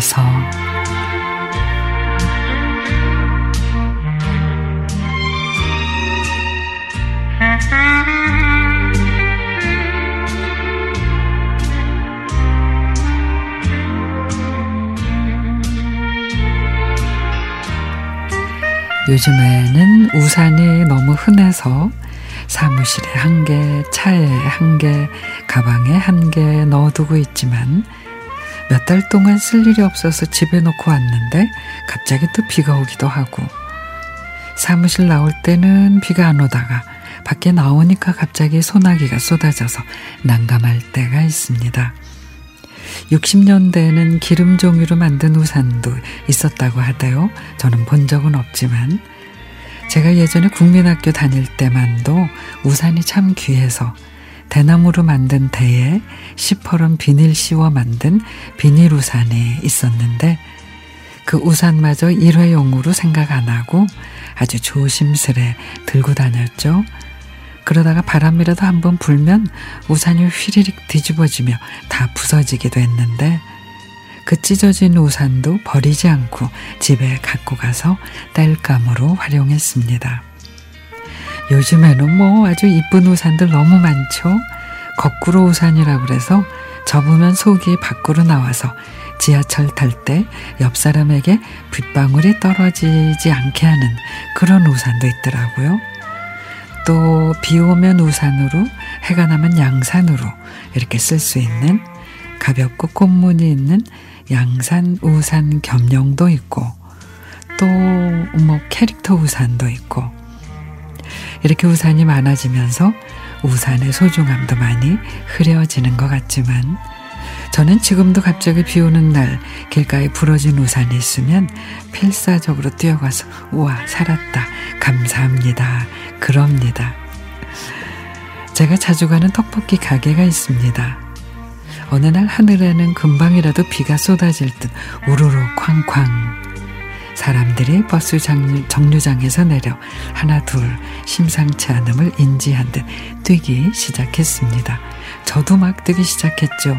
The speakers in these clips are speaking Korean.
안에서. 요즘에는 우산이 너무 흔해서 사무실에 한 개, 차에 한 개, 가방에 한 개 넣어두고 있지만 몇 달 동안 쓸 일이 없어서 집에 놓고 왔는데 갑자기 또 비가 오기도 하고 사무실 나올 때는 비가 안 오다가 밖에 나오니까 갑자기 소나기가 쏟아져서 난감할 때가 있습니다. 60년대에는 기름 종이로 만든 우산도 있었다고 하대요. 저는 본 적은 없지만 제가 예전에 국민학교 다닐 때만도 우산이 참 귀해서 대나무로 만든 대에 시퍼런 비닐 씌워 만든 비닐 우산이 있었는데 그 우산마저 일회용으로 생각 안 하고 아주 조심스레 들고 다녔죠. 그러다가 바람이라도 한번 불면 우산이 휘리릭 뒤집어지며 다 부서지기도 했는데 그 찢어진 우산도 버리지 않고 집에 갖고 가서 땔감으로 활용했습니다. 요즘에는 뭐 아주 이쁜 우산들 너무 많죠. 거꾸로 우산이라고 그래서 접으면 속이 밖으로 나와서 지하철 탈 때 옆 사람에게 빗방울이 떨어지지 않게 하는 그런 우산도 있더라고요. 또 비 오면 우산으로 해가 나면 양산으로 이렇게 쓸 수 있는 가볍고 꽃무늬 있는 양산 우산 겸용도 있고 또 뭐 캐릭터 우산도 있고 이렇게 우산이 많아지면서 우산의 소중함도 많이 흐려지는 것 같지만 저는 지금도 갑자기 비 오는 날 길가에 부러진 우산이 있으면 필사적으로 뛰어가서 우와 살았다 감사합니다 그럽니다. 제가 자주 가는 떡볶이 가게가 있습니다. 어느 날 하늘에는 금방이라도 비가 쏟아질 듯 우르르 쾅쾅 사람들이 버스 정류 장에서 내려 하나 둘 심상치 않음을 인지한 듯 뛰기 시작했습니다. 저도 막 뛰기 시작했죠.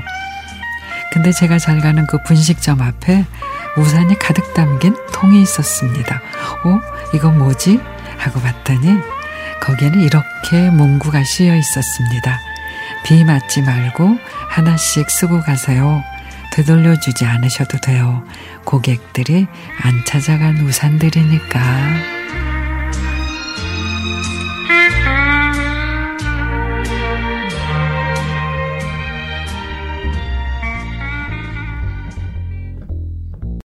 근데 제가 잘 가는 그 분식점 앞에 우산이 가득 담긴 통이 있었습니다. 어? 이거 뭐지? 하고 봤더니 거기에는 이렇게 문구가 씌어 있었습니다. 비 맞지 말고 하나씩 쓰고 가세요. 되돌려주지 않으셔도 돼요. 고객들이 안 찾아간 우산들이니까.